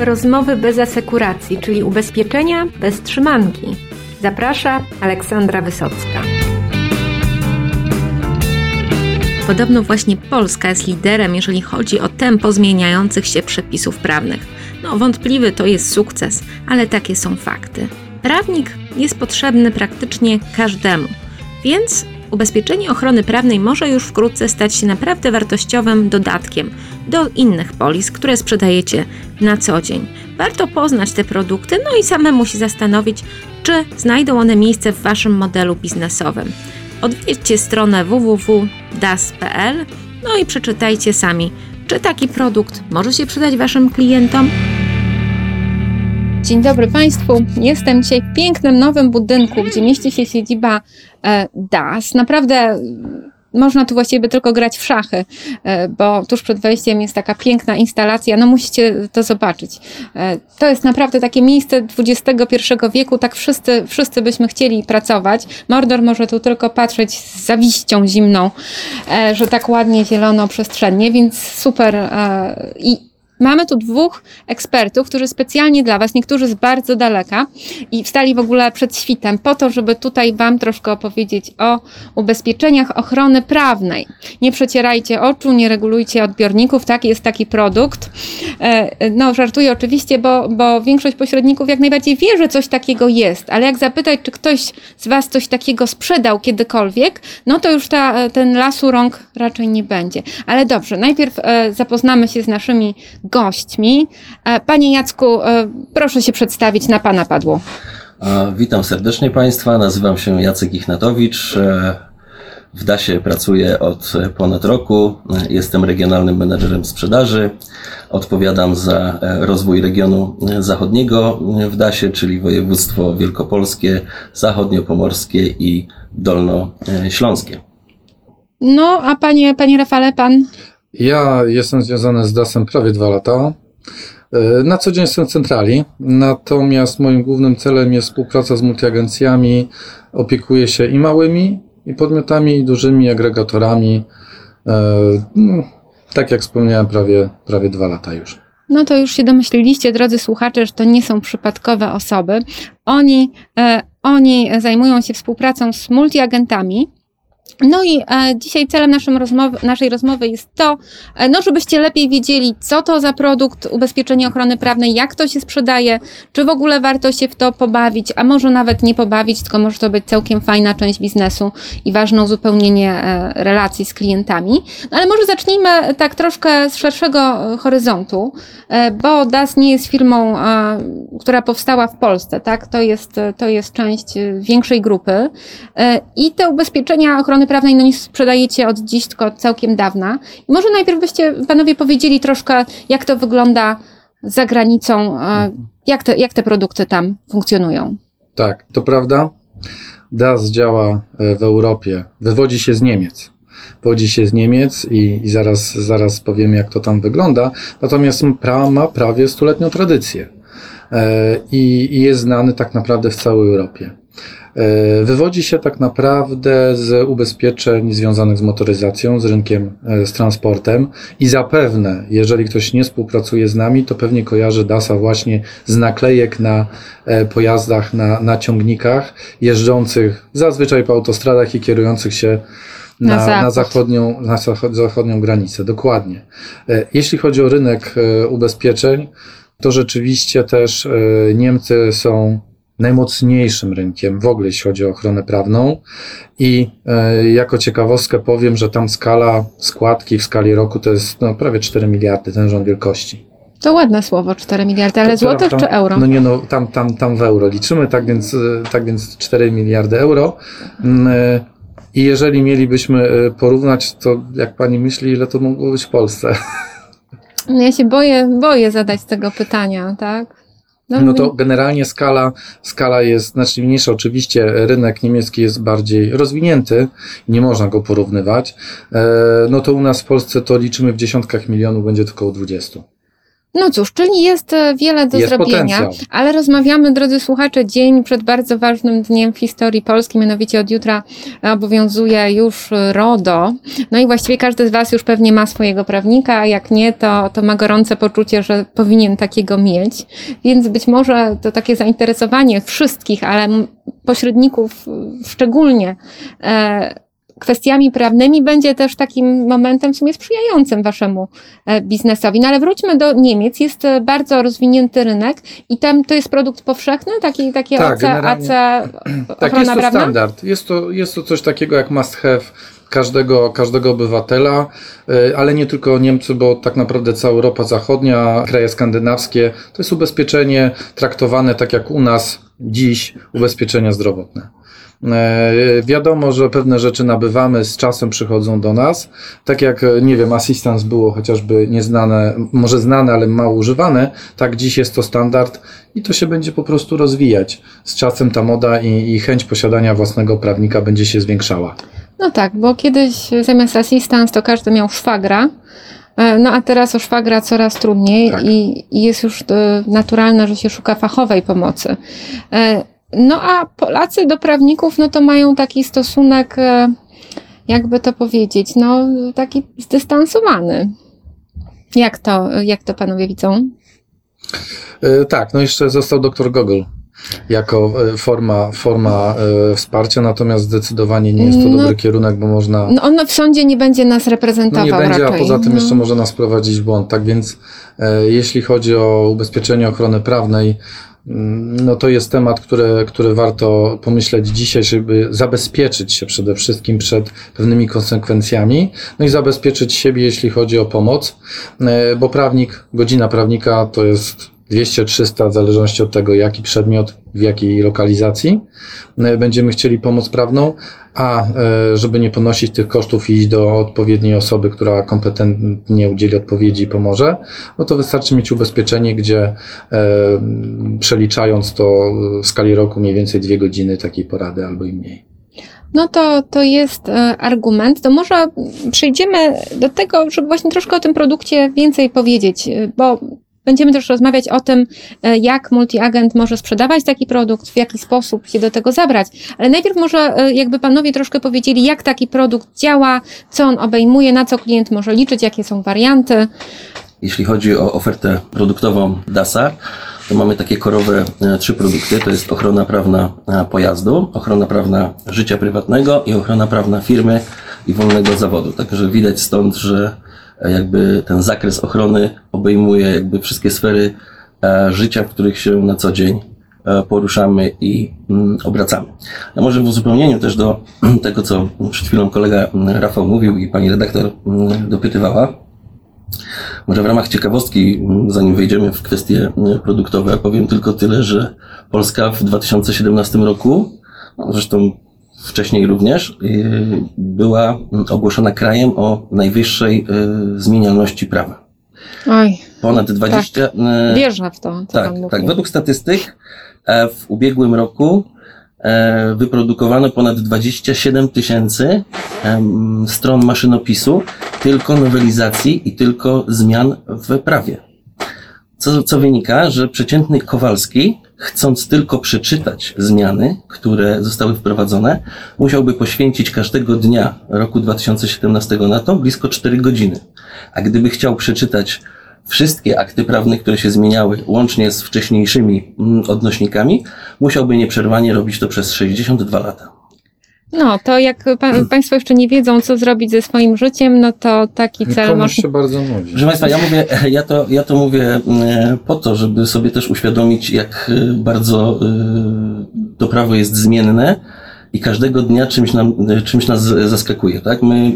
Rozmowy bez asekuracji, czyli ubezpieczenia bez trzymanki. Zaprasza Aleksandra Wysocka. Podobno właśnie Polska jest liderem, jeżeli chodzi o tempo zmieniających się przepisów prawnych. No, wątpliwy to jest sukces, ale takie są fakty. Prawnik jest potrzebny praktycznie każdemu, więc ubezpieczenie ochrony prawnej może już wkrótce stać się naprawdę wartościowym dodatkiem do innych polis, które sprzedajecie na co dzień. Warto poznać te produkty, no i samemu się zastanowić, czy znajdą one miejsce w Waszym modelu biznesowym. Odwiedźcie stronę www.das.pl, no i przeczytajcie sami, czy taki produkt może się przydać Waszym klientom. Dzień dobry Państwu. Jestem dzisiaj w pięknym nowym budynku, gdzie mieści się siedziba DAS. Naprawdę można tu właściwie tylko grać w szachy, e, bo tuż przed wejściem jest taka piękna instalacja, no musicie to zobaczyć. E, to jest naprawdę takie miejsce XXI wieku, tak wszyscy, wszyscy byśmy chcieli pracować. Mordor może tu tylko patrzeć z zawiścią zimną, e, że tak ładnie zielono przestrzennie, więc super. I Mamy tu dwóch ekspertów, którzy specjalnie dla Was, niektórzy z bardzo daleka i wstali w ogóle przed świtem po to, żeby tutaj Wam troszkę opowiedzieć o ubezpieczeniach ochrony prawnej. Nie przecierajcie oczu, nie regulujcie odbiorników, tak, jest taki produkt. E, no, żartuję oczywiście, bo, bo większość pośredników jak najbardziej wie, że coś takiego jest, ale jak zapytać, czy ktoś z Was coś takiego sprzedał kiedykolwiek, no to już ta, ten lasu rąk raczej nie będzie. Ale dobrze, najpierw e, zapoznamy się z naszymi gośćmi. E, panie Jacku, e, proszę się przedstawić, na Pana padło. Witam serdecznie Państwa, nazywam się Jacek Ichnatowicz. E, w DASie pracuję od ponad roku. Jestem regionalnym menedżerem sprzedaży. Odpowiadam za rozwój regionu zachodniego w DASie, czyli województwo wielkopolskie, zachodniopomorskie i dolnośląskie. No, a panie, panie Rafale, pan ja jestem związany z DAS-em prawie dwa lata. E, na co dzień jestem w centrali, natomiast moim głównym celem jest współpraca z multiagencjami. Opiekuję się i małymi, i podmiotami, i dużymi agregatorami. E, no, tak jak wspomniałem, prawie, prawie dwa lata już. No to już się domyśliliście, drodzy słuchacze, że to nie są przypadkowe osoby. Oni, e, oni zajmują się współpracą z multiagentami, no i e, dzisiaj celem rozmowy, naszej rozmowy jest to, e, no, żebyście lepiej wiedzieli, co to za produkt ubezpieczenia ochrony prawnej, jak to się sprzedaje, czy w ogóle warto się w to pobawić, a może nawet nie pobawić, tylko może to być całkiem fajna część biznesu i ważne uzupełnienie e, relacji z klientami. No, ale może zacznijmy tak troszkę z szerszego e, horyzontu, e, bo DAS nie jest firmą, e, która powstała w Polsce, tak? To jest, to jest część większej grupy i te ubezpieczenia ochrony prawnej no nie sprzedajecie od dziś, tylko od całkiem dawna. I może najpierw byście panowie powiedzieli troszkę, jak to wygląda za granicą, jak te, jak te produkty tam funkcjonują. Tak, to prawda. DAS działa e, w Europie, wywodzi się z Niemiec. Wywodzi się z Niemiec i, i zaraz, zaraz powiem, jak to tam wygląda. Natomiast pra, ma prawie stuletnią tradycję e, i, i jest znany tak naprawdę w całej Europie. E, wywodzi się tak naprawdę z ubezpieczeń związanych z motoryzacją, z rynkiem, e, z transportem i zapewne, jeżeli ktoś nie współpracuje z nami, to pewnie kojarzy DASA właśnie z naklejek na e, pojazdach, na, na ciągnikach jeżdżących zazwyczaj po autostradach i kierujących się na, na, na, zachodnią, na zachodnią granicę. Dokładnie. Jeśli chodzi o rynek ubezpieczeń, to rzeczywiście też Niemcy są najmocniejszym rynkiem w ogóle, jeśli chodzi o ochronę prawną. I e, jako ciekawostkę powiem, że tam skala składki w skali roku to jest no, prawie 4 miliardy, ten rząd wielkości. To ładne słowo, 4 miliardy, ale to, złotych tam, czy euro? No nie, no tam, tam, tam w euro liczymy, tak więc, e, tak więc 4 miliardy euro. E, I jeżeli mielibyśmy porównać, to jak pani myśli, ile to mogło być w Polsce? Ja się boję, boję zadać tego pytania, tak? No, no to generalnie skala, skala jest znacznie mniejsza. Oczywiście rynek niemiecki jest bardziej rozwinięty, nie można go porównywać. E, no to u nas w Polsce to liczymy w dziesiątkach milionów, będzie to około 20. No cóż, czyli jest e, wiele do Jest zrobienia, potencjał. ale rozmawiamy, drodzy słuchacze, dzień przed bardzo ważnym dniem w historii Polski, mianowicie od jutra obowiązuje już RODO. No i właściwie każdy z Was już pewnie ma swojego prawnika, a jak nie, to, to ma gorące poczucie, że powinien takiego mieć. Więc być może to takie zainteresowanie wszystkich, ale pośredników y, szczególnie, e, kwestiami prawnymi będzie też takim momentem w sumie sprzyjającym waszemu e, biznesowi. No ale wróćmy do Niemiec. Jest e, bardzo rozwinięty rynek i tam to jest produkt powszechny, taki, takie Tak, generalnie- AC Tak, jest to prawna? standard. Jest to, jest to coś takiego jak must have każdego, każdego obywatela, y, ale nie tylko Niemcy, bo tak naprawdę cała Europa Zachodnia, kraje skandynawskie, to jest ubezpieczenie traktowane tak jak u nas dziś ubezpieczenia zdrowotne. E, Wiadomo, że pewne rzeczy nabywamy, z czasem przychodzą do nas. Tak jak, e, nie wiem, asystans było chociażby nieznane, może znane, ale mało używane, tak dziś jest to standard i to się będzie po prostu rozwijać. Z czasem ta moda i, i chęć posiadania własnego prawnika będzie się zwiększała. No tak, bo kiedyś zamiast assistance to każdy miał szwagra. E, No a teraz o szwagra coraz trudniej Tak. i, i jest już e, naturalne, że się szuka fachowej pomocy. E, No a Polacy do prawników, no to mają taki stosunek, jakby to powiedzieć, no taki zdystansowany. Jak to, jak to panowie widzą? Tak, no jeszcze został doktor Gogol jako e, forma, forma e, wsparcia, natomiast zdecydowanie nie jest to No- dobry kierunek, bo można No on w sądzie nie będzie nas No reprezentował nie będzie, raczej. a poza tym no. jeszcze może nas prowadzić w błąd. Tak więc e, jeśli chodzi o ubezpieczenie ochrony prawnej, mm, no to jest temat, który, który warto pomyśleć dzisiaj, żeby zabezpieczyć się przede wszystkim przed pewnymi konsekwencjami, no i zabezpieczyć siebie, jeśli chodzi o pomoc, e, bo prawnik, godzina prawnika to jest 200-300 w zależności od tego, jaki przedmiot, w jakiej lokalizacji e, będziemy chcieli pomoc prawną, a e, żeby nie ponosić tych kosztów i iść do odpowiedniej osoby, która kompetentnie udzieli odpowiedzi i pomoże, no to wystarczy mieć ubezpieczenie, gdzie e, przeliczając to w skali roku mniej więcej dwie godziny takiej porady albo i mniej. No to, to jest argument. To może przejdziemy do tego, żeby właśnie troszkę o tym produkcie więcej powiedzieć, bo będziemy też rozmawiać o tym, e, jak multiagent może sprzedawać taki produkt, w jaki sposób się do tego zabrać. Ale najpierw może e, jakby panowie troszkę powiedzieli, jak taki produkt działa, co on obejmuje, na co klient może liczyć, jakie są warianty. Jeśli chodzi o ofertę produktową DASA, to mamy takie korowe e, trzy produkty. To jest ochrona prawna pojazdu, ochrona prawna życia prywatnego i ochrona prawna firmy i wolnego zawodu. Także widać stąd, że jakby ten zakres ochrony obejmuje jakby wszystkie sfery e, życia, w których się na co dzień e, poruszamy i mm, obracamy. Ja może w uzupełnieniu też do tego, co przed chwilą kolega mm, Rafał mówił i pani redaktor mm, dopytywała, może w ramach ciekawostki, zanim wejdziemy w kwestie produktowe, powiem tylko tyle, że Polska w 2017 roku, no zresztą wcześniej również, yy, była ogłoszona krajem o najwyższej yy, zmienialności prawa. Oj, Ponad 20. yy, wierzę w to, tak, tak. Według statystyk e, w ubiegłym roku e, wyprodukowano ponad 27 tysięcy stron maszynopisu tylko nowelizacji i tylko zmian w prawie. Co, co wynika, że przeciętny Kowalski, chcąc tylko przeczytać zmiany, które zostały wprowadzone, musiałby poświęcić każdego dnia roku 2017 na to blisko 4 godziny. A gdyby chciał przeczytać wszystkie akty prawne, które się zmieniały, łącznie z wcześniejszymi mm, odnośnikami, musiałby nieprzerwanie robić to przez 62 lata. No, to jak pa, Państwo jeszcze nie wiedzą, co zrobić ze swoim życiem, no to taki cel Komuś można... się bardzo nudzi. Proszę Państwa, ja mówię, ja to, ja to mówię mm, po to, żeby sobie też uświadomić, jak y, bardzo to prawo jest zmienne i każdego dnia czymś, nam, czymś nas zaskakuje. Tak? My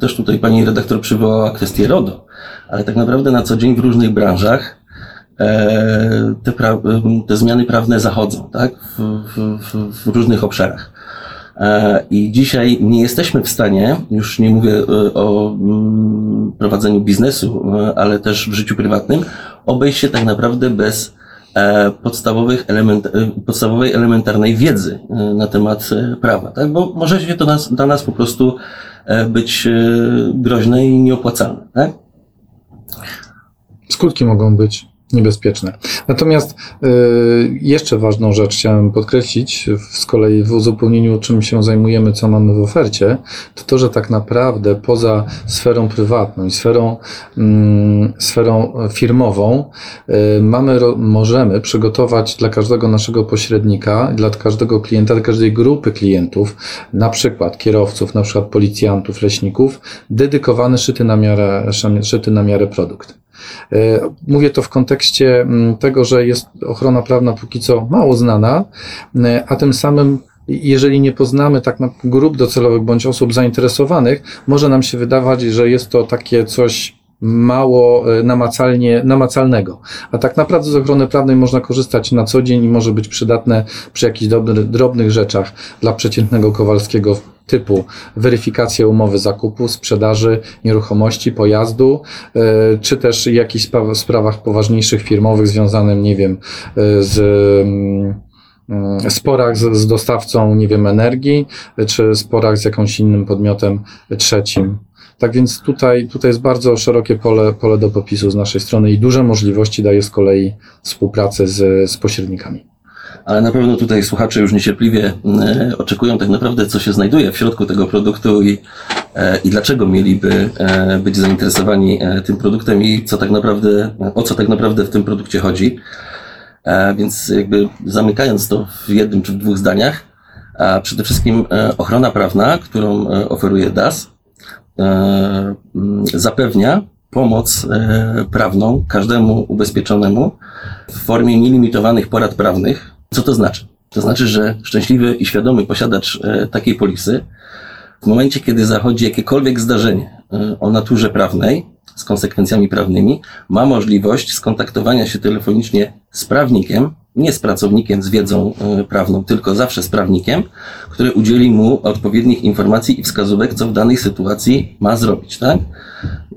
też tutaj pani redaktor przywołała kwestię RODO, ale tak naprawdę na co dzień w różnych branżach e, te, pra, te zmiany prawne zachodzą tak? w, w, w różnych obszarach. E, I dzisiaj nie jesteśmy w stanie, już nie mówię e, o mm, prowadzeniu biznesu, e, ale też w życiu prywatnym, obejść się tak naprawdę bez podstawowych element, podstawowej elementarnej wiedzy na temat prawa, tak? Bo może się to nas, dla nas po prostu być groźne i nieopłacalne, tak? skutki mogą być niebezpieczne. Natomiast y, jeszcze ważną rzecz chciałem podkreślić, z kolei w uzupełnieniu czym się zajmujemy, co mamy w ofercie, to to, że tak naprawdę poza sferą prywatną i sferą, mm, sferą firmową y, mamy, możemy przygotować dla każdego naszego pośrednika, dla każdego klienta, dla każdej grupy klientów, na przykład kierowców, na przykład policjantów, leśników, dedykowany szyty na miarę, szyty na miarę produkt. E, mówię to w kontekście mm, tego, że jest ochrona prawna póki co mało znana, e, a tym samym jeżeli nie poznamy tak grup docelowych bądź osób zainteresowanych, może nam się wydawać, że jest to takie coś mało e, namacalnie, namacalnego. A tak naprawdę z ochrony prawnej można korzystać na co dzień i może być przydatne przy jakichś drobnych rzeczach dla przeciętnego Kowalskiego typu weryfikacja umowy zakupu, sprzedaży nieruchomości, pojazdu, e, czy też jakichś sprawach poważniejszych firmowych związanych, nie wiem, e, z mm, sporach z, z dostawcą, nie wiem, energii, czy sporach z jakimś innym podmiotem trzecim. Tak więc tutaj, tutaj jest bardzo szerokie pole, pole do popisu z naszej strony i duże możliwości daje z kolei współpracę z, z pośrednikami ale na pewno tutaj słuchacze już niecierpliwie e, oczekują tak naprawdę, co się znajduje w środku tego produktu i, e, i dlaczego mieliby e, być zainteresowani tym produktem i co tak naprawdę, o co tak naprawdę w tym produkcie chodzi. Więc jakby zamykając to w jednym czy w dwóch zdaniach, przede wszystkim ochrona prawna, którą oferuje DAS, zapewnia pomoc prawną każdemu ubezpieczonemu w formie nielimitowanych porad prawnych, co to znaczy? To znaczy, że szczęśliwy i świadomy posiadacz e, takiej polisy w momencie, kiedy zachodzi jakiekolwiek zdarzenie e, o naturze prawnej, z konsekwencjami prawnymi, ma możliwość skontaktowania się telefonicznie z prawnikiem, nie z pracownikiem z wiedzą e, prawną, tylko zawsze z prawnikiem, który udzieli mu odpowiednich informacji i wskazówek, co w danej sytuacji ma zrobić, tak?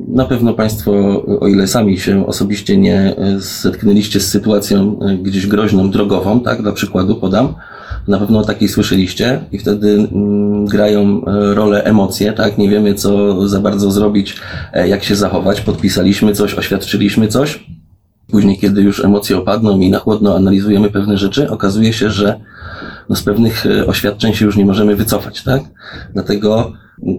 Na pewno Państwo, o ile sami się osobiście nie e, zetknęliście z sytuacją e, gdzieś groźną, drogową, tak? Dla przykładu podam, na pewno o takiej słyszeliście i wtedy mm, grają rolę emocje, tak? Nie wiemy, co za bardzo zrobić, jak się zachować. Podpisaliśmy coś, oświadczyliśmy coś, Później, kiedy już emocje opadną i na chłodno analizujemy pewne rzeczy, okazuje się, że no z pewnych e, oświadczeń się już nie możemy wycofać, tak? Dlatego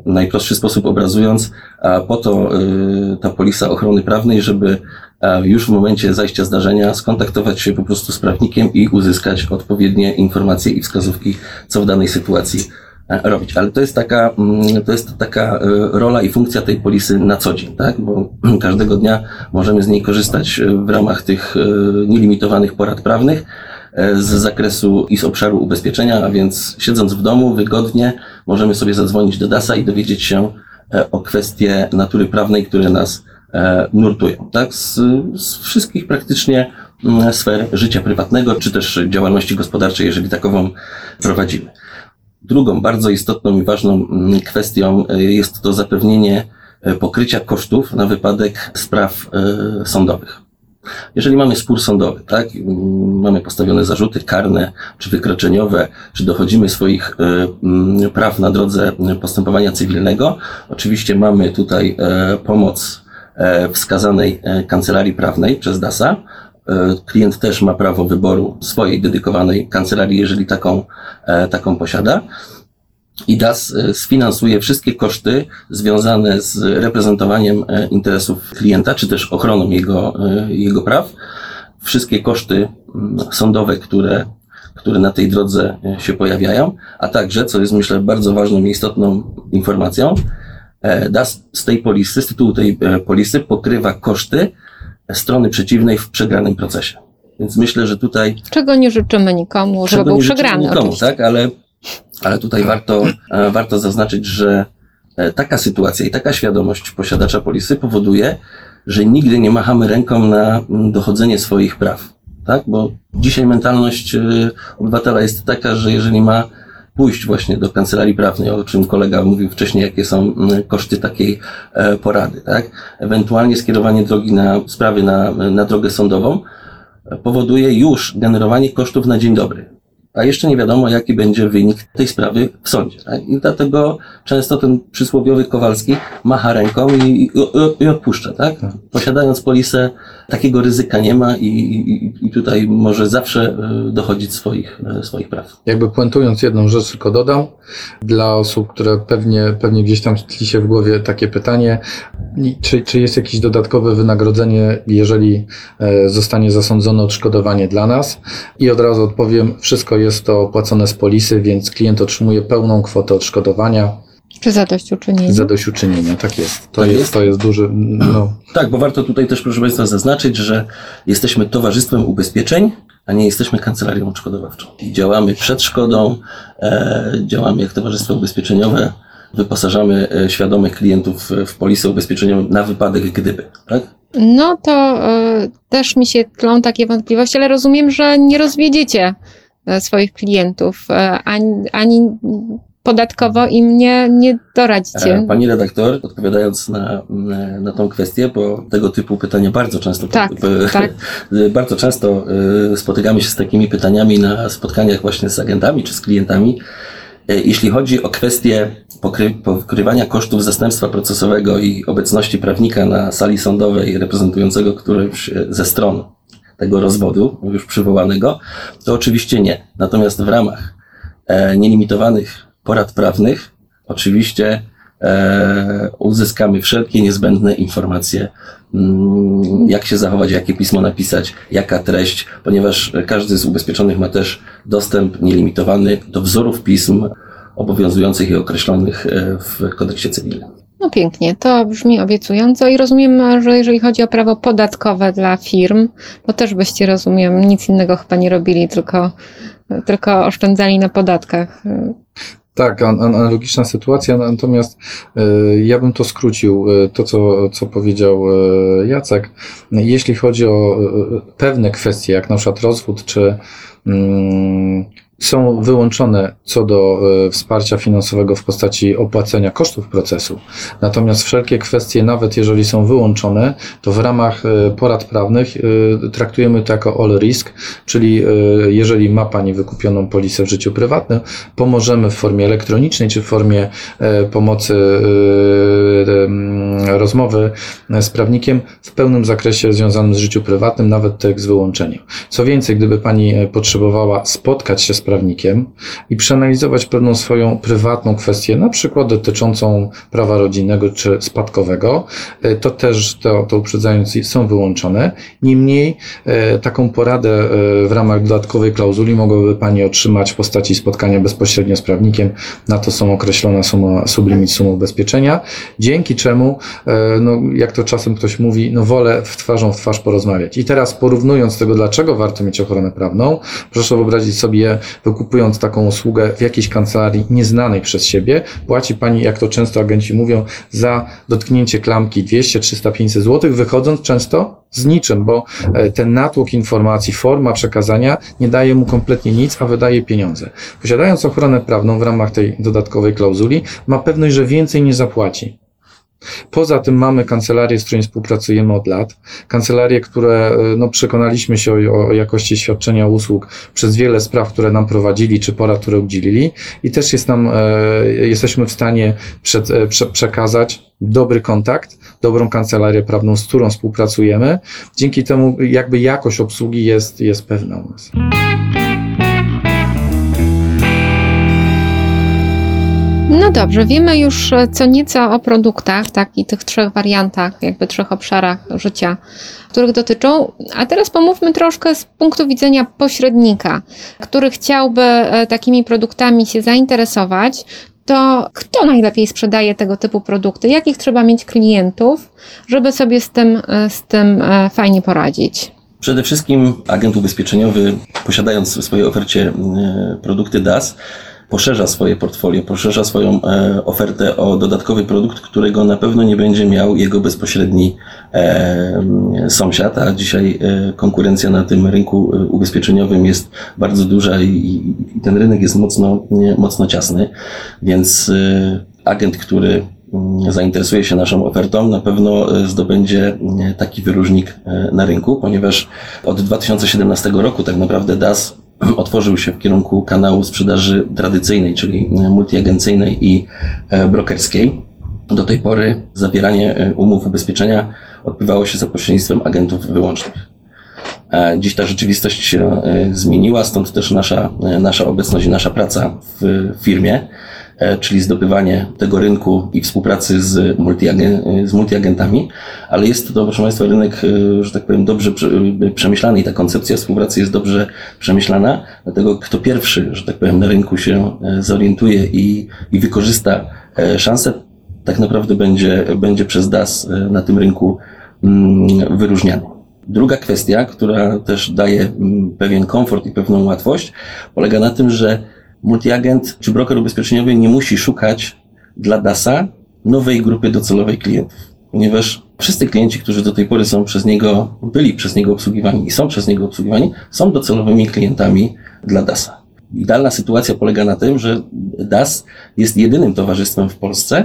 najprostszy sposób obrazując, a po to y, ta polisa ochrony prawnej, żeby już w momencie zajścia zdarzenia skontaktować się po prostu z prawnikiem i uzyskać odpowiednie informacje i wskazówki, co w danej sytuacji E, robić. Ale to jest taka, mm, to jest taka e, rola i funkcja tej polisy na co dzień, tak? Bo każdego dnia możemy z niej korzystać e, w ramach tych nielimitowanych porad prawnych z zakresu i z obszaru ubezpieczenia, a więc siedząc w domu wygodnie możemy sobie zadzwonić do DASA i dowiedzieć się o kwestie natury prawnej, które nas nurtują, tak? Z, z wszystkich praktycznie mm, sfer życia prywatnego, czy też działalności gospodarczej, jeżeli takową prowadzimy. Drugą bardzo istotną i ważną mm, kwestią e, jest to zapewnienie e, pokrycia kosztów na wypadek spraw e, sądowych. Jeżeli mamy spór sądowy, tak, mm, mamy postawione zarzuty karne czy wykroczeniowe, czy dochodzimy swoich mm, praw na drodze postępowania cywilnego, oczywiście mamy tutaj pomoc wskazanej kancelarii prawnej przez DASA, klient też ma prawo wyboru swojej dedykowanej kancelarii, jeżeli taką, e, taką posiada. I DAS e, sfinansuje wszystkie koszty związane z reprezentowaniem interesów klienta, czy też ochroną jego, jego praw. Wszystkie koszty mm, sądowe, które, które na tej drodze się pojawiają, a także, co jest myślę bardzo ważną i istotną informacją, DAS z tej polisy, z tytułu tej polisy pokrywa koszty strony przeciwnej w przegranym procesie. Więc myślę, że tutaj. Czego nie życzymy nikomu, żeby był przegrany. Nikomu, oczywiście. tak, ale, ale tutaj warto, e, warto zaznaczyć, że e, taka sytuacja i taka świadomość posiadacza polisy powoduje, że nigdy nie machamy ręką na dochodzenie swoich praw. Tak? Bo dzisiaj mentalność e, obywatela jest taka, że jeżeli ma pójść właśnie do kancelarii prawnej, o czym kolega mówił wcześniej, jakie są mm, koszty takiej e, porady, tak? Ewentualnie skierowanie drogi na sprawy na, na drogę sądową powoduje już generowanie kosztów na dzień dobry. A jeszcze nie wiadomo, jaki będzie wynik tej sprawy w sądzie. Tak? I dlatego często ten przysłowiowy Kowalski macha ręką i, i, i odpuszcza. Tak? Posiadając polisę, takiego ryzyka nie ma i, i, i tutaj może zawsze e, dochodzić swoich, e, swoich praw. Jakby puentując jedną rzecz, tylko dodam, dla osób, które pewnie, pewnie gdzieś tam tli się w głowie takie pytanie, czy, czy jest jakieś dodatkowe wynagrodzenie, jeżeli e, zostanie zasądzone odszkodowanie dla nas? I od razu odpowiem, wszystko jest to opłacone z polisy, więc klient otrzymuje pełną kwotę odszkodowania. Czy zadośćuczynienia? Zadośćuczynienia, tak jest. To, Tak jest, jest? to jest duży, no, Tak, bo warto tutaj też, proszę Państwa, zaznaczyć, że jesteśmy towarzystwem ubezpieczeń, a nie jesteśmy kancelarią odszkodowawczą. Działamy przed szkodą, e, działamy jak towarzystwo ubezpieczeniowe, wyposażamy e, świadomych klientów w- polisę ubezpieczeniową na wypadek gdyby. Tak? No to y, też mi się tlą takie wątpliwości, ale rozumiem, że nie rozwiedziecie swoich klientów, e, ani, ani podatkowo im nie, nie doradzicie. E, Pani redaktor, odpowiadając na, na tą kwestię, bo tego typu pytania bardzo często, Tak, tak. bardzo często e, spotykamy się z takimi pytaniami na spotkaniach właśnie z agentami czy z klientami. E, Jeśli chodzi o kwestię pokry, pokrywania kosztów zastępstwa procesowego i obecności prawnika na sali sądowej reprezentującego którąś e, ze stron tego rozwodu już przywołanego, to oczywiście nie. Natomiast w ramach e, nielimitowanych porad prawnych oczywiście e, uzyskamy wszelkie niezbędne informacje, mm, jak się zachować, jakie pismo napisać, jaka treść, ponieważ każdy z ubezpieczonych ma też dostęp nielimitowany do wzorów pism obowiązujących i określonych e, w kodeksie cywilnym. No pięknie, to brzmi obiecująco i rozumiem, że jeżeli chodzi o prawo podatkowe dla firm, to też byście, rozumiem, nic innego chyba nie robili, tylko, tylko oszczędzali na podatkach. Tak, an- an- analogiczna sytuacja, natomiast e, ja bym to skrócił, e, to co, co powiedział e, Jacek. Jeśli chodzi o pewne kwestie, jak na przykład rozwód, czy mm, są wyłączone co do e, wsparcia finansowego w postaci opłacenia kosztów procesu. Natomiast wszelkie kwestie, nawet jeżeli są wyłączone, to w ramach e, porad prawnych e, traktujemy to jako all risk, czyli jeżeli ma Pani wykupioną polisę w życiu prywatnym, pomożemy w formie elektronicznej czy w formie pomocy rozmowy z prawnikiem w pełnym zakresie związanym z życiem prywatnym, nawet tekst z wyłączeniem. Co więcej, gdyby Pani potrzebowała spotkać się z prawnikiem i przeanalizować pewną swoją prywatną kwestię, na przykład dotyczącą prawa rodzinnego czy spadkowego, e, to też to, to są wyłączone. Niemniej e, taką poradę e, w ramach dodatkowej klauzuli mogłaby Pani otrzymać w postaci spotkania bezpośrednio z prawnikiem. Na to są określona suma, sublimit sumy ubezpieczenia, dzięki czemu, no, jak to czasem ktoś mówi, no wolę w twarzą w twarz porozmawiać. I teraz porównując tego, dlaczego warto mieć ochronę prawną, proszę wyobrazić sobie, wykupując taką usługę w jakiejś kancelarii nieznanej przez siebie, płaci Pani, jak to często agenci mówią, za dotknięcie klamki 200, 300, 500 zł, wychodząc często z niczym, bo e, ten natłok informacji, forma przekazania nie daje mu kompletnie nic, a wydaje pieniądze. Posiadając ochronę prawną w ramach tej dodatkowej klauzuli, ma pewność, że więcej nie zapłaci. Poza tym mamy kancelarię, z którymi współpracujemy od lat. Kancelarie, które e, no, przekonaliśmy się o, o jakości świadczenia usług przez wiele spraw, które nam prowadzili, czy porad, które udzielili i też jest nam, e, jesteśmy w stanie przed, e, prze, przekazać dobry kontakt, dobrą kancelarię prawną, z którą współpracujemy. Dzięki temu jakby jakość obsługi jest, jest pewna u nas. No dobrze, wiemy już e, co nieco o produktach, tak, i tych trzech wariantach, jakby trzech obszarach życia, których dotyczą. A teraz pomówmy troszkę z punktu widzenia pośrednika, który chciałby e, takimi produktami się zainteresować. To kto najlepiej sprzedaje tego typu produkty? Jakich trzeba mieć klientów, żeby sobie z tym, e, z tym fajnie poradzić? Przede wszystkim agent ubezpieczeniowy, posiadając w swojej ofercie produkty DAS, poszerza swoje portfolio, poszerza swoją e, ofertę o dodatkowy produkt, którego na pewno nie będzie miał jego bezpośredni e, sąsiad, a dzisiaj e, konkurencja na tym rynku ubezpieczeniowym jest bardzo duża i, ten rynek jest mocno, mocno ciasny, więc agent, który zainteresuje się naszą ofertą, na pewno zdobędzie taki wyróżnik na rynku, ponieważ od 2017 roku tak naprawdę DAS otworzył się w kierunku kanału sprzedaży tradycyjnej, czyli multiagencyjnej i brokerskiej. Do tej pory zawieranie umów ubezpieczenia odbywało się za pośrednictwem agentów wyłącznych. Dziś ta rzeczywistość się zmieniła, stąd też nasza, nasza obecność i nasza praca w firmie. E, czyli zdobywanie tego rynku i współpracy z, multiagen, z multiagentami, ale jest to, proszę Państwa, rynek, e, że tak powiem, dobrze przemyślany i ta koncepcja współpracy jest dobrze przemyślana, dlatego kto pierwszy, że tak powiem, na rynku się e, zorientuje i, i wykorzysta szansę, tak naprawdę będzie, będzie przez DAS na tym rynku mm, wyróżniany. Druga kwestia, która też daje mm, pewien komfort i pewną łatwość, polega na tym, że multiagent czy broker ubezpieczeniowy nie musi szukać dla DASA nowej grupy docelowej klientów, ponieważ wszyscy klienci, którzy do tej pory są przez niego, byli przez niego obsługiwani i są przez niego obsługiwani, są docelowymi klientami dla DASA. Idealna sytuacja polega na tym, że DAS jest jedynym towarzystwem w Polsce,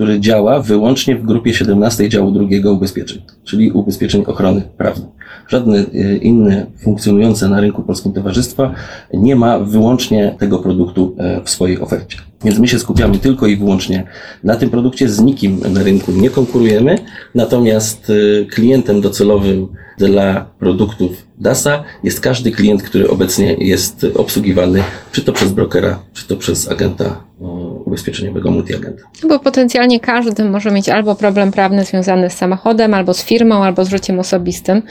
który działa wyłącznie w grupie 17 działu drugiego ubezpieczeń, czyli ubezpieczeń ochrony prawnej. Żadne e, inne funkcjonujące na rynku polskim towarzystwa nie ma wyłącznie tego produktu e, w swojej ofercie. Więc my się skupiamy tylko i wyłącznie na tym produkcie, z nikim na rynku nie konkurujemy, natomiast e, klientem docelowym dla produktów DASA jest każdy klient, który obecnie jest obsługiwany, czy to przez brokera, czy to przez agenta ubezpieczeniowego multiagenta. Bo potencjalnie każdy może mieć albo problem prawny związany z samochodem, albo z firmą, albo z życiem osobistym.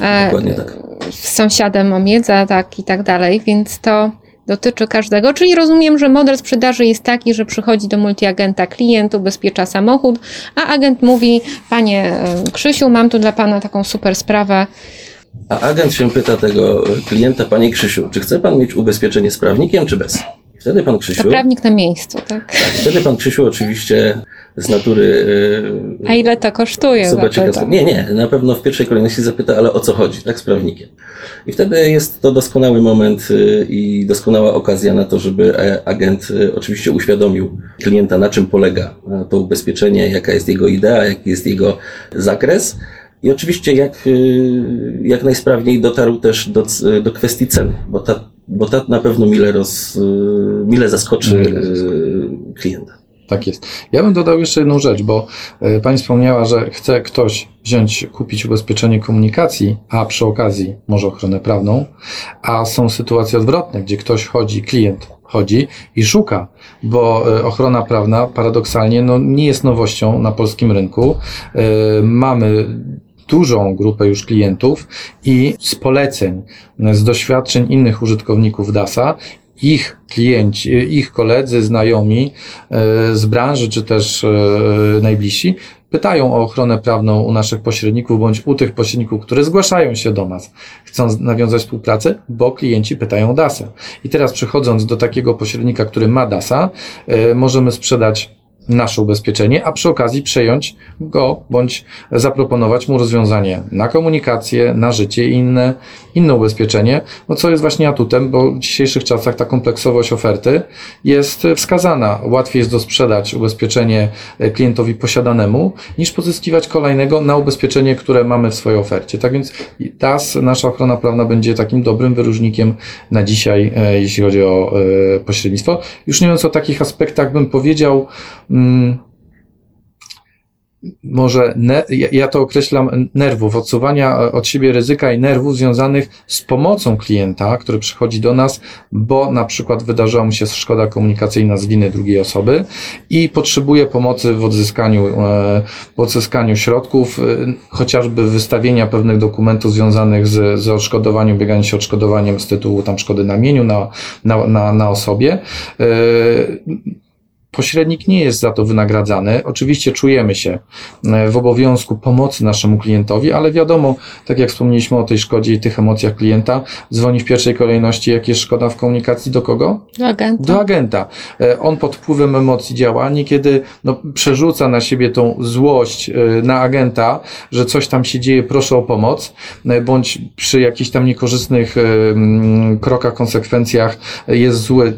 E, Dokładnie tak. Z sąsiadem o miedzę, tak i tak dalej, więc to dotyczy każdego. Czyli rozumiem, że model sprzedaży jest taki, że przychodzi do multiagenta klient, ubezpiecza samochód, a agent mówi, panie e, Krzysiu, mam tu dla pana taką super sprawę. A agent się pyta tego klienta, panie Krzysiu, czy chce pan mieć ubezpieczenie z prawnikiem, czy bez? Wtedy pan Krzysiu. To prawnik na miejscu, tak? tak wtedy pan Krzysiu oczywiście z natury. A ile to kosztuje? Zobaczy, nie, nie, na pewno w pierwszej kolejności zapyta, ale o co chodzi, tak, z prawnikiem. I wtedy jest to doskonały moment y, i doskonała okazja na to, żeby e, agent oczywiście uświadomił klienta, na czym polega e, to ubezpieczenie, jaka jest jego idea, jaki jest jego zakres. I oczywiście jak, jak najsprawniej dotarł też do, do kwestii ceny, bo ta bo to na pewno mile, roz, mile zaskoczy e, klienta. Tak jest. Ja bym dodał jeszcze jedną rzecz, bo e, Pani wspomniała, że chce ktoś wziąć, kupić ubezpieczenie komunikacji, a przy okazji może ochronę prawną, a są sytuacje odwrotne, gdzie ktoś chodzi, klient chodzi i szuka, bo ochrona prawna paradoksalnie no, nie jest nowością na polskim rynku. Mamy dużą grupę już klientów i z poleceń, z doświadczeń innych użytkowników DASA ich klienci, ich koledzy, znajomi e, z branży, czy też e, najbliżsi, pytają o ochronę prawną u naszych pośredników, bądź u tych pośredników, które zgłaszają się do nas, chcą nawiązać współpracę, bo klienci pytają DASA. I teraz przechodząc do takiego pośrednika, który ma DASA, e, możemy sprzedać nasze ubezpieczenie, a przy okazji przejąć go bądź zaproponować mu rozwiązanie na komunikację, na życie i inne, inne ubezpieczenie, no co jest właśnie atutem, bo w dzisiejszych czasach ta kompleksowość oferty jest wskazana. Łatwiej jest dosprzedać ubezpieczenie klientowi posiadanemu, niż pozyskiwać kolejnego na ubezpieczenie, które mamy w swojej ofercie. Tak więc TAS, nasza ochrona prawna będzie takim dobrym wyróżnikiem na dzisiaj, e, jeśli chodzi o e, pośrednictwo. Już nie mówiąc o takich aspektach, bym powiedział, Mm, może ne, ja to określam nerwów, odsuwania od siebie ryzyka i nerwów związanych z pomocą klienta, który przychodzi do nas, bo na przykład wydarzyła mu się szkoda komunikacyjna z winy drugiej osoby i potrzebuje pomocy w odzyskaniu, e, w odzyskaniu środków, e, chociażby wystawienia pewnych dokumentów związanych z, z odszkodowaniem, bieganiem się odszkodowaniem z tytułu tam szkody na mieniu, na, na, na, na osobie. E, Pośrednik nie jest za to wynagradzany. Oczywiście czujemy się e, w obowiązku pomocy naszemu klientowi, ale wiadomo, tak jak wspomnieliśmy o tej szkodzie i tych emocjach klienta, dzwoni w pierwszej kolejności, jak jest szkoda w komunikacji do kogo? Do agenta. Do agenta. E, on pod wpływem emocji działa, niekiedy no, przerzuca na siebie tą złość e, na agenta, że coś tam się dzieje, proszę o pomoc, bądź przy jakichś tam niekorzystnych krokach, konsekwencjach jest zły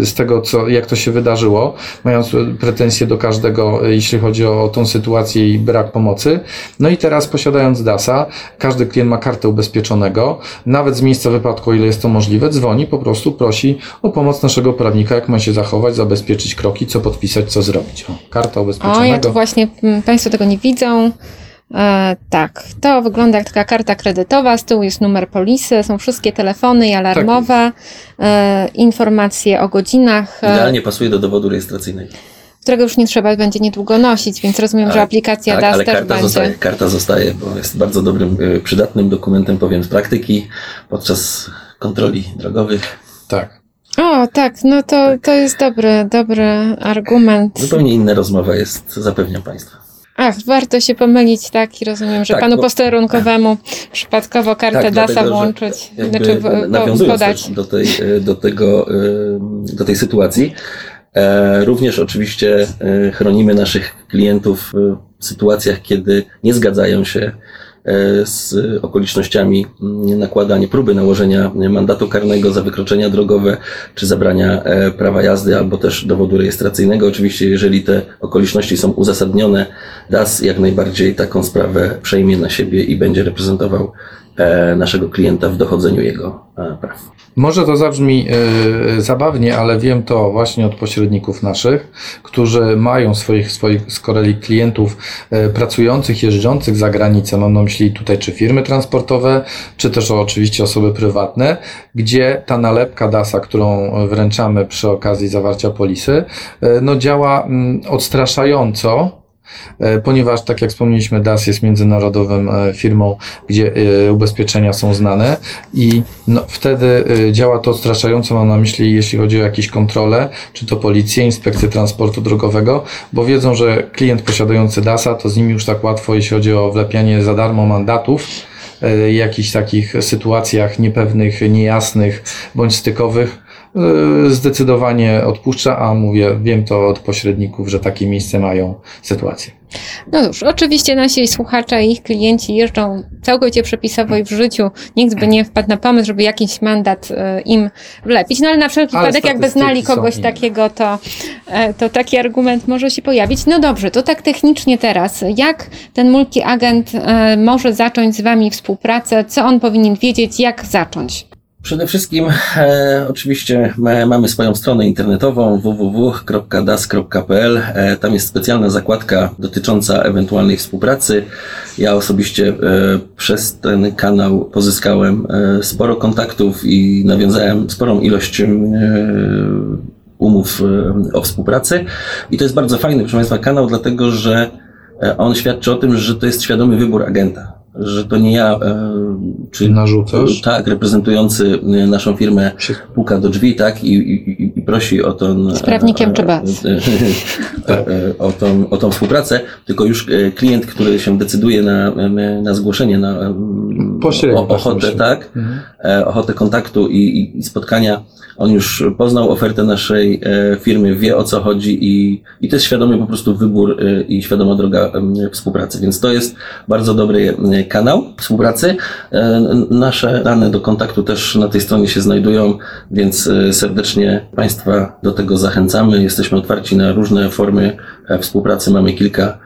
z tego, co, jak to się wydarzyło prawo, mając pretensje do każdego, jeśli chodzi o tą sytuację i brak pomocy. No i teraz posiadając DASA, każdy klient ma kartę ubezpieczonego, nawet z miejsca wypadku, o ile jest to możliwe, dzwoni, po prostu prosi o pomoc naszego prawnika, jak ma się zachować, zabezpieczyć kroki, co podpisać, co zrobić. O, karta ubezpieczonego. O, ja tu właśnie, m, Państwo tego nie widzą. E, tak, to wygląda jak taka karta kredytowa, z tyłu jest numer polisy, są wszystkie telefony i alarmowe, e, informacje o godzinach, e, Idealnie pasuje do dowodu rejestracyjnego. którego już nie trzeba będzie niedługo nosić, więc rozumiem, że Tak, aplikacja tak, DAS ale też karta będzie. zostaje, karta zostaje, bo jest bardzo dobrym, y, przydatnym dokumentem, powiem, z praktyki podczas kontroli drogowych. Tak. O, tak, no to, to jest dobry, dobry argument. Zupełnie inna rozmowa jest, zapewniam Państwa. Ach, warto się pomylić, tak, i rozumiem, że Tak, panu bo- posterrunkowemu przypadkowo kartę Tak, DASa włączyć, znaczy w- podać. do tej, y, do, tego, y, do tej sytuacji, e, również oczywiście chronimy naszych klientów w sytuacjach, kiedy nie zgadzają się e, z okolicznościami mm, nakładania, próby nałożenia mandatu karnego za wykroczenia drogowe, czy zabrania e, prawa jazdy, albo też dowodu rejestracyjnego. Oczywiście, jeżeli te okoliczności są uzasadnione, DAS jak najbardziej taką sprawę przejmie na siebie i będzie reprezentował e, naszego klienta w dochodzeniu jego e, praw. Może to zabrzmi e, zabawnie, ale wiem to właśnie od pośredników naszych, którzy mają swoich, swoich z klientów e, pracujących, jeżdżących za granicę. Mam na myśli tutaj czy firmy transportowe, czy też oczywiście osoby prywatne, gdzie ta nalepka DAS-a, którą wręczamy przy okazji zawarcia polisy, e, no działa mm, odstraszająco. E, Ponieważ, tak jak wspomnieliśmy, DAS jest międzynarodową e, firmą, gdzie e, ubezpieczenia są znane i no, wtedy działa to odstraszająco, mam na myśli, jeśli chodzi o jakieś kontrole, czy to policję, inspekcję transportu drogowego, bo wiedzą, że klient posiadający DASA, to z nim już tak łatwo, jeśli chodzi o wlepianie za darmo mandatów, jakichś takich sytuacjach niepewnych, niejasnych bądź stykowych, zdecydowanie odpuszcza, a mówię, wiem to od pośredników, że takie miejsce mają sytuacje. No już, oczywiście nasi słuchacze i ich klienci jeżdżą całkowicie przepisowo i w życiu nikt by nie wpadł na pomysł, żeby jakiś mandat e, im wlepić. No ale na wszelki wypadek, jakby znali kogoś takiego, to, e, to taki argument może się pojawić. No dobrze, to tak technicznie teraz. Jak ten multi-agent e, może zacząć z Wami współpracę? Co on powinien wiedzieć? Jak zacząć? Przede wszystkim e, oczywiście ma, mamy swoją stronę internetową www.das.pl. E, tam jest specjalna zakładka dotycząca ewentualnej współpracy. Ja osobiście e, przez ten kanał pozyskałem e, sporo kontaktów i nawiązałem sporą ilość e, umów o współpracy. I to jest bardzo fajny, proszę Państwa, kanał, dlatego że on świadczy o tym, że to jest świadomy wybór agenta. Że to nie ja, e, czy Narzucasz? tak, reprezentujący y, naszą firmę puka do drzwi, tak, i, i, i prosi o tą... Z prawnikiem czy bez? o, tą, o tą współpracę, tylko już e, klient, który się decyduje na, na zgłoszenie, na Pośrednio, o, ochotę, tak, Mhm. e, ochotę kontaktu i, i- spotkania. On już poznał ofertę naszej e, firmy, wie o co chodzi i, i to jest świadomy po prostu wybór e, i świadoma droga współpracy. Więc to jest bardzo dobry e, kanał współpracy. E, Nasze dane do kontaktu też na tej stronie się znajdują, więc e, serdecznie Państwa do tego zachęcamy. Jesteśmy otwarci na różne formy e, współpracy. Mamy kilka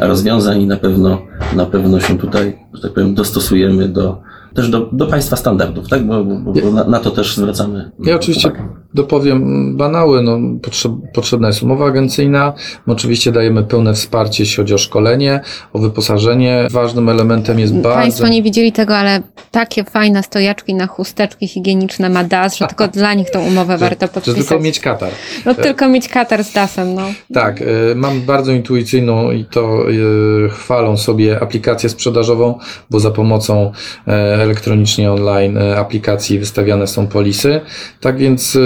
rozwiązań i na pewno, na pewno się tutaj, że tak powiem, dostosujemy do, też do, do Państwa standardów, tak? Bo, bo, bo na, na to też zwracamy. Ja oczywiście uwagę. Dopowiem banały. No, potrzeb, potrzebna jest umowa agencyjna. My oczywiście dajemy pełne wsparcie, jeśli chodzi o szkolenie, o wyposażenie. Ważnym elementem jest bardzo. Państwo nie widzieli tego, ale takie fajne stojaczki na chusteczki higieniczne ma DAS, że tylko dla nich tą umowę warto że podpisać. tylko mieć katar. No tylko mieć katar z DAS-em, no. Tak, y, mam bardzo intuicyjną i to y, chwalą sobie aplikację sprzedażową, bo za pomocą e, elektronicznie online e, aplikacji wystawiane są polisy. Tak więc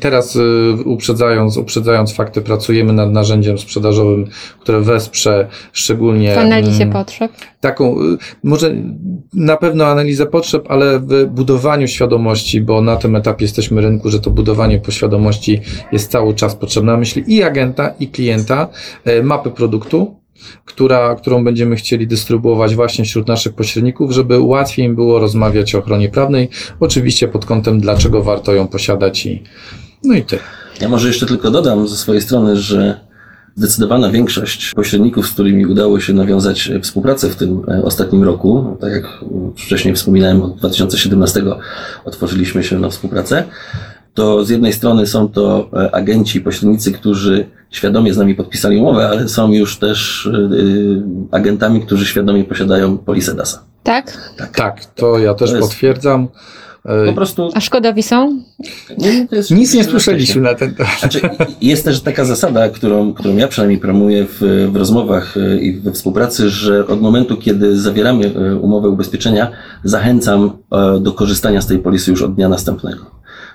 teraz y, uprzedzając, uprzedzając fakty, pracujemy nad narzędziem sprzedażowym, które wesprze szczególnie W analizie mm, potrzeb. taką, y, może na pewno analizę potrzeb, ale w budowaniu świadomości, bo na tym etapie jesteśmy rynku, że to budowanie poświadomości jest cały czas potrzebne. Myśli i agenta, i klienta, e, mapy produktu, która, którą będziemy chcieli dystrybuować właśnie wśród naszych pośredników, żeby łatwiej im było rozmawiać o ochronie prawnej, oczywiście pod kątem, dlaczego warto ją posiadać i no i tyle. Ja może jeszcze tylko dodam ze swojej strony, że zdecydowana większość pośredników, z którymi udało się nawiązać współpracę w tym e, ostatnim roku, tak jak wcześniej wspominałem, od 2017 otworzyliśmy się na współpracę, to z jednej strony są to e, agenci, pośrednicy, którzy świadomie z nami podpisali umowę, ale są już też e, agentami, którzy świadomie posiadają polisę DASA. Tak? Tak, to ja też To jest- potwierdzam. E, Po prostu A szkodowi są? nie, to jest Nic nie słyszeliśmy na ten temat. Znaczy, jest też taka zasada, którą, którą ja przynajmniej promuję w, w rozmowach e, i we współpracy, że od momentu, kiedy zawieramy e, umowę ubezpieczenia, zachęcam e, do korzystania z tej polisy już od dnia następnego.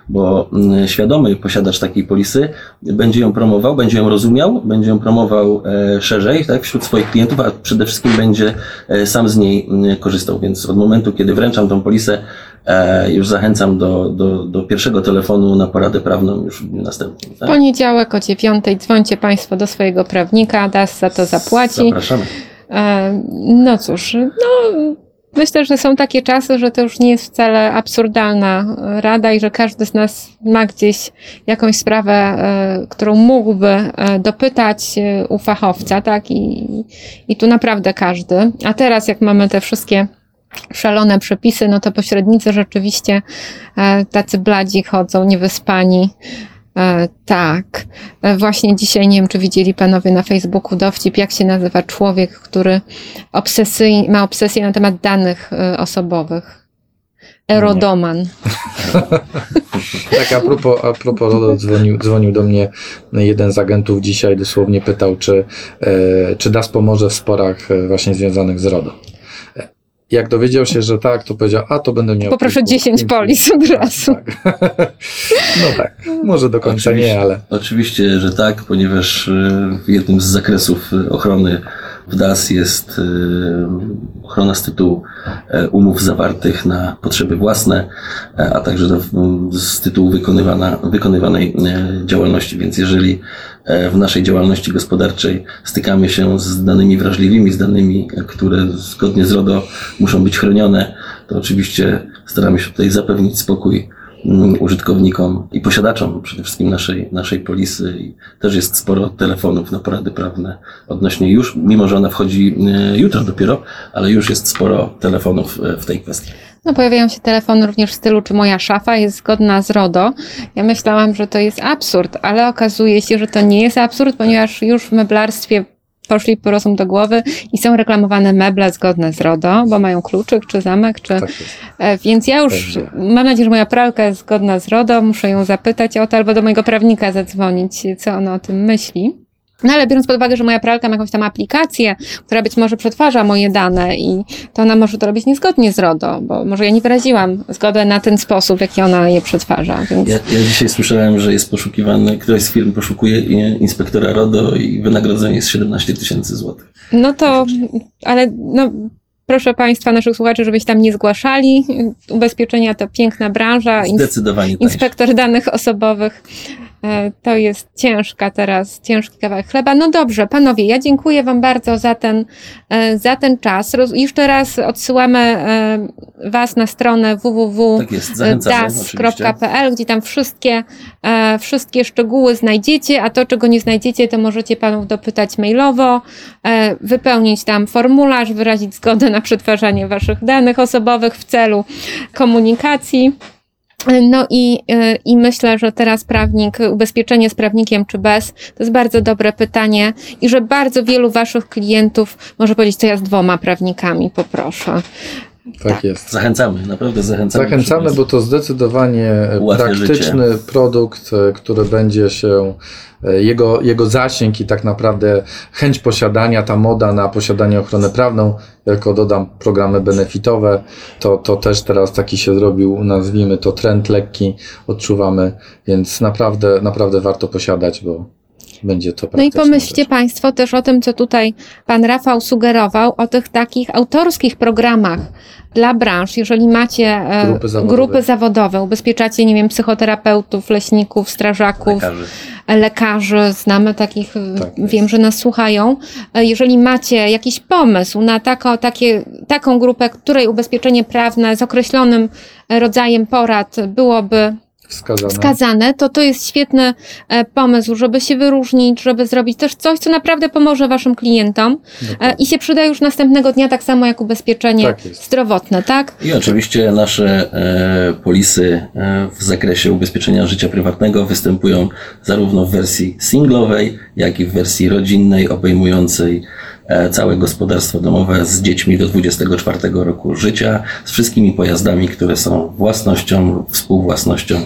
Bo mm, świadomy posiadacz takiej polisy będzie ją promował, będzie ją rozumiał, będzie ją promował e, szerzej tak, wśród swoich klientów, a przede wszystkim będzie e, sam z niej mm, korzystał. Więc od momentu, kiedy wręczam tą polisę, e, już zachęcam do, do, do pierwszego telefonu na poradę prawną już w następnym. Tak? poniedziałek o dziewiątej dzwońcie Państwo do swojego prawnika, DAS za to zapłaci. Zapraszamy. No cóż, no myślę, że są takie czasy, że to już nie jest wcale absurdalna rada i że każdy z nas ma gdzieś jakąś sprawę, e, którą mógłby e, dopytać e, u fachowca, tak? I, I tu naprawdę każdy. A teraz jak mamy te wszystkie szalone przepisy, no to pośrednicy rzeczywiście e, tacy bladzi chodzą, niewyspani. E, tak. E, Właśnie dzisiaj, nie wiem, czy widzieli panowie na Facebooku dowcip, jak się nazywa człowiek, który obsesyj, ma obsesję na temat danych e, osobowych. Erodoman. Tak, a propos, a propos RODO, dzwonił, dzwonił do mnie jeden z agentów dzisiaj, dosłownie pytał, czy, czy DAS pomoże w sporach właśnie związanych z RODO. Jak dowiedział się, że tak, to powiedział, a to będę miał... Poproszę tylko 10 pięć polis od razu. Tak. No tak, może do końca Oczywiście. nie, ale Oczywiście, że tak, ponieważ y, w jednym z zakresów y, ochrony w DAS jest y, ochrona z tytułu e, umów zawartych na potrzeby własne, e, a także z tytułu wykonywana, wykonywanej e, działalności. Więc jeżeli w naszej działalności gospodarczej stykamy się z danymi wrażliwymi, z danymi, które zgodnie z RODO muszą być chronione, to oczywiście staramy się tutaj zapewnić spokój użytkownikom i posiadaczom przede wszystkim naszej, naszej polisy. I też jest sporo telefonów na porady prawne odnośnie już, mimo że ona wchodzi jutro dopiero, ale już jest sporo telefonów e, w tej kwestii. No, pojawiają się telefony również w stylu, czy moja szafa jest zgodna z RODO. Ja myślałam, że to jest absurd, ale okazuje się, że to nie jest absurd, ponieważ już w meblarstwie poszli po rozum do głowy i są reklamowane meble zgodne z RODO, bo mają kluczyk, czy zamek, czy... tak. E, Więc ja już Pewnie. mam nadzieję, że moja pralka jest zgodna z RODO, muszę ją zapytać o to, albo do mojego prawnika zadzwonić, co ona o tym myśli. No ale biorąc pod uwagę, że moja pralka ma jakąś tam aplikację, która być może przetwarza moje dane i to ona może to robić niezgodnie z RODO, bo może ja nie wyraziłam zgodę na ten sposób, w jaki ona je przetwarza. Więc Ja, ja dzisiaj słyszałem, że jest poszukiwany, któraś z firm poszukuje inspektora RODO i wynagrodzenie jest 17 tysięcy złotych. no to, ale no, proszę Państwa, naszych słuchaczy, żebyście tam nie zgłaszali. Ubezpieczenia to piękna branża. Ins- Zdecydowanie tak. inspektor danych osobowych. E, To jest ciężka teraz, ciężki kawałek chleba. No dobrze, panowie, ja dziękuję Wam bardzo za ten, e, za ten czas. Roz, jeszcze raz odsyłamy e, Was na stronę www Tak gdzie tam wszystkie, wszystkie szczegóły znajdziecie, a to, czego nie znajdziecie, to możecie panów dopytać mailowo, wypełnić tam formularz, wyrazić zgodę na przetwarzanie waszych danych osobowych w celu komunikacji. No i, e, i myślę, że teraz prawnik, ubezpieczenie z prawnikiem czy bez, to jest bardzo dobre pytanie i że bardzo wielu waszych klientów może powiedzieć, to ja z dwoma prawnikami poproszę. Tak jest. Zachęcamy, naprawdę zachęcamy. Zachęcamy, bo to zdecydowanie Ułatwia praktyczny produkt, e, który będzie się, e, jego, jego zasięg i tak naprawdę chęć posiadania, ta moda na posiadanie ochronę prawną, jako dodam programy benefitowe, to, to też teraz taki się zrobił, nazwijmy to trend lekki, odczuwamy, więc naprawdę, naprawdę warto posiadać, bo będzie to No i pomyślcie rzecz. Państwo też o tym, co tutaj Pan Rafał sugerował, o tych takich autorskich programach dla branż. Jeżeli macie e, Grupy zawodowe. grupy zawodowe, ubezpieczacie, nie wiem, psychoterapeutów, leśników, strażaków, Lekarzy. lekarzy, znamy takich, e, Tak jest. wiem, że nas słuchają. E, Jeżeli macie jakiś pomysł na tako, takie, taką grupę, której ubezpieczenie prawne z określonym rodzajem porad byłoby wskazane. wskazane, to to jest świetny e, pomysł, żeby się wyróżnić, żeby zrobić też coś, co naprawdę pomoże waszym klientom e, i się przyda już następnego dnia, tak samo jak ubezpieczenie Tak zdrowotne, tak? I oczywiście nasze e, polisy e, w zakresie ubezpieczenia życia prywatnego występują zarówno w wersji singlowej, jak i w wersji rodzinnej, obejmującej całe gospodarstwo domowe z dziećmi do 24 roku życia, z wszystkimi pojazdami, które są własnością, współwłasnością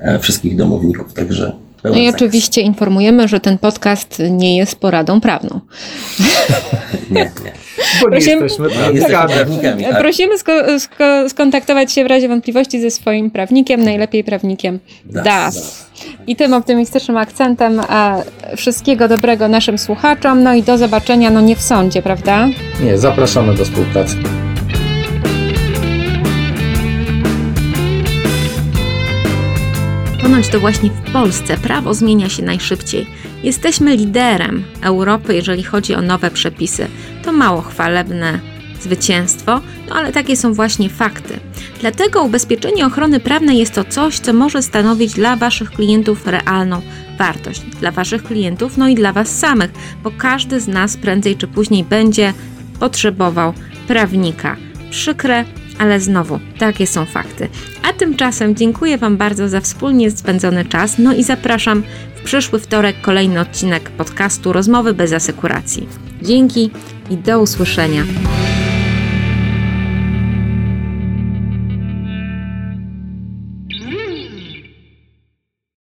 e, wszystkich domowników. Także No i zakres. oczywiście informujemy, że ten podcast nie jest poradą prawną. Nie, nie. Bo nie Prosimy- jesteśmy Nie jesteśmy prawnikami. prawnikami. tak. Prosimy sko- sko- skontaktować się w razie wątpliwości ze swoim prawnikiem, najlepiej prawnikiem Das. DAS. I tym optymistycznym akcentem e, wszystkiego dobrego naszym słuchaczom, no i do zobaczenia, no nie w sądzie, prawda? Nie, zapraszamy do współpracy. Ponoć to właśnie w Polsce prawo zmienia się najszybciej. Jesteśmy liderem Europy, jeżeli chodzi o nowe przepisy. To mało chwalebne zwycięstwo, no ale takie są właśnie fakty. Dlatego ubezpieczenie ochrony prawnej jest to coś, co może stanowić dla Waszych klientów realną wartość. Dla Waszych klientów, no i dla Was samych, bo każdy z nas prędzej czy później będzie potrzebował prawnika. Przykre, ale znowu, takie są fakty. A tymczasem dziękuję Wam bardzo za wspólnie spędzony czas, no i zapraszam w przyszły wtorek kolejny odcinek podcastu Rozmowy bez asekuracji. Dzięki i do usłyszenia.